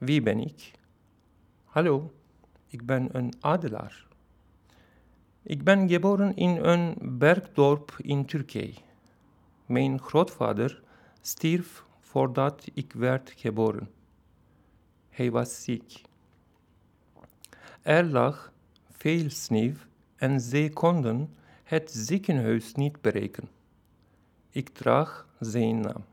Wie ben ik? Hallo, ik ben een adelaar. Ik ben geboren in een bergdorp in Turkije. Mijn grootvader stierf voordat ik werd geboren. Hij was ziek. Er lag veel sneeuw en ze konden het ziekenhuis niet bereiken. Ik draag zijn naam.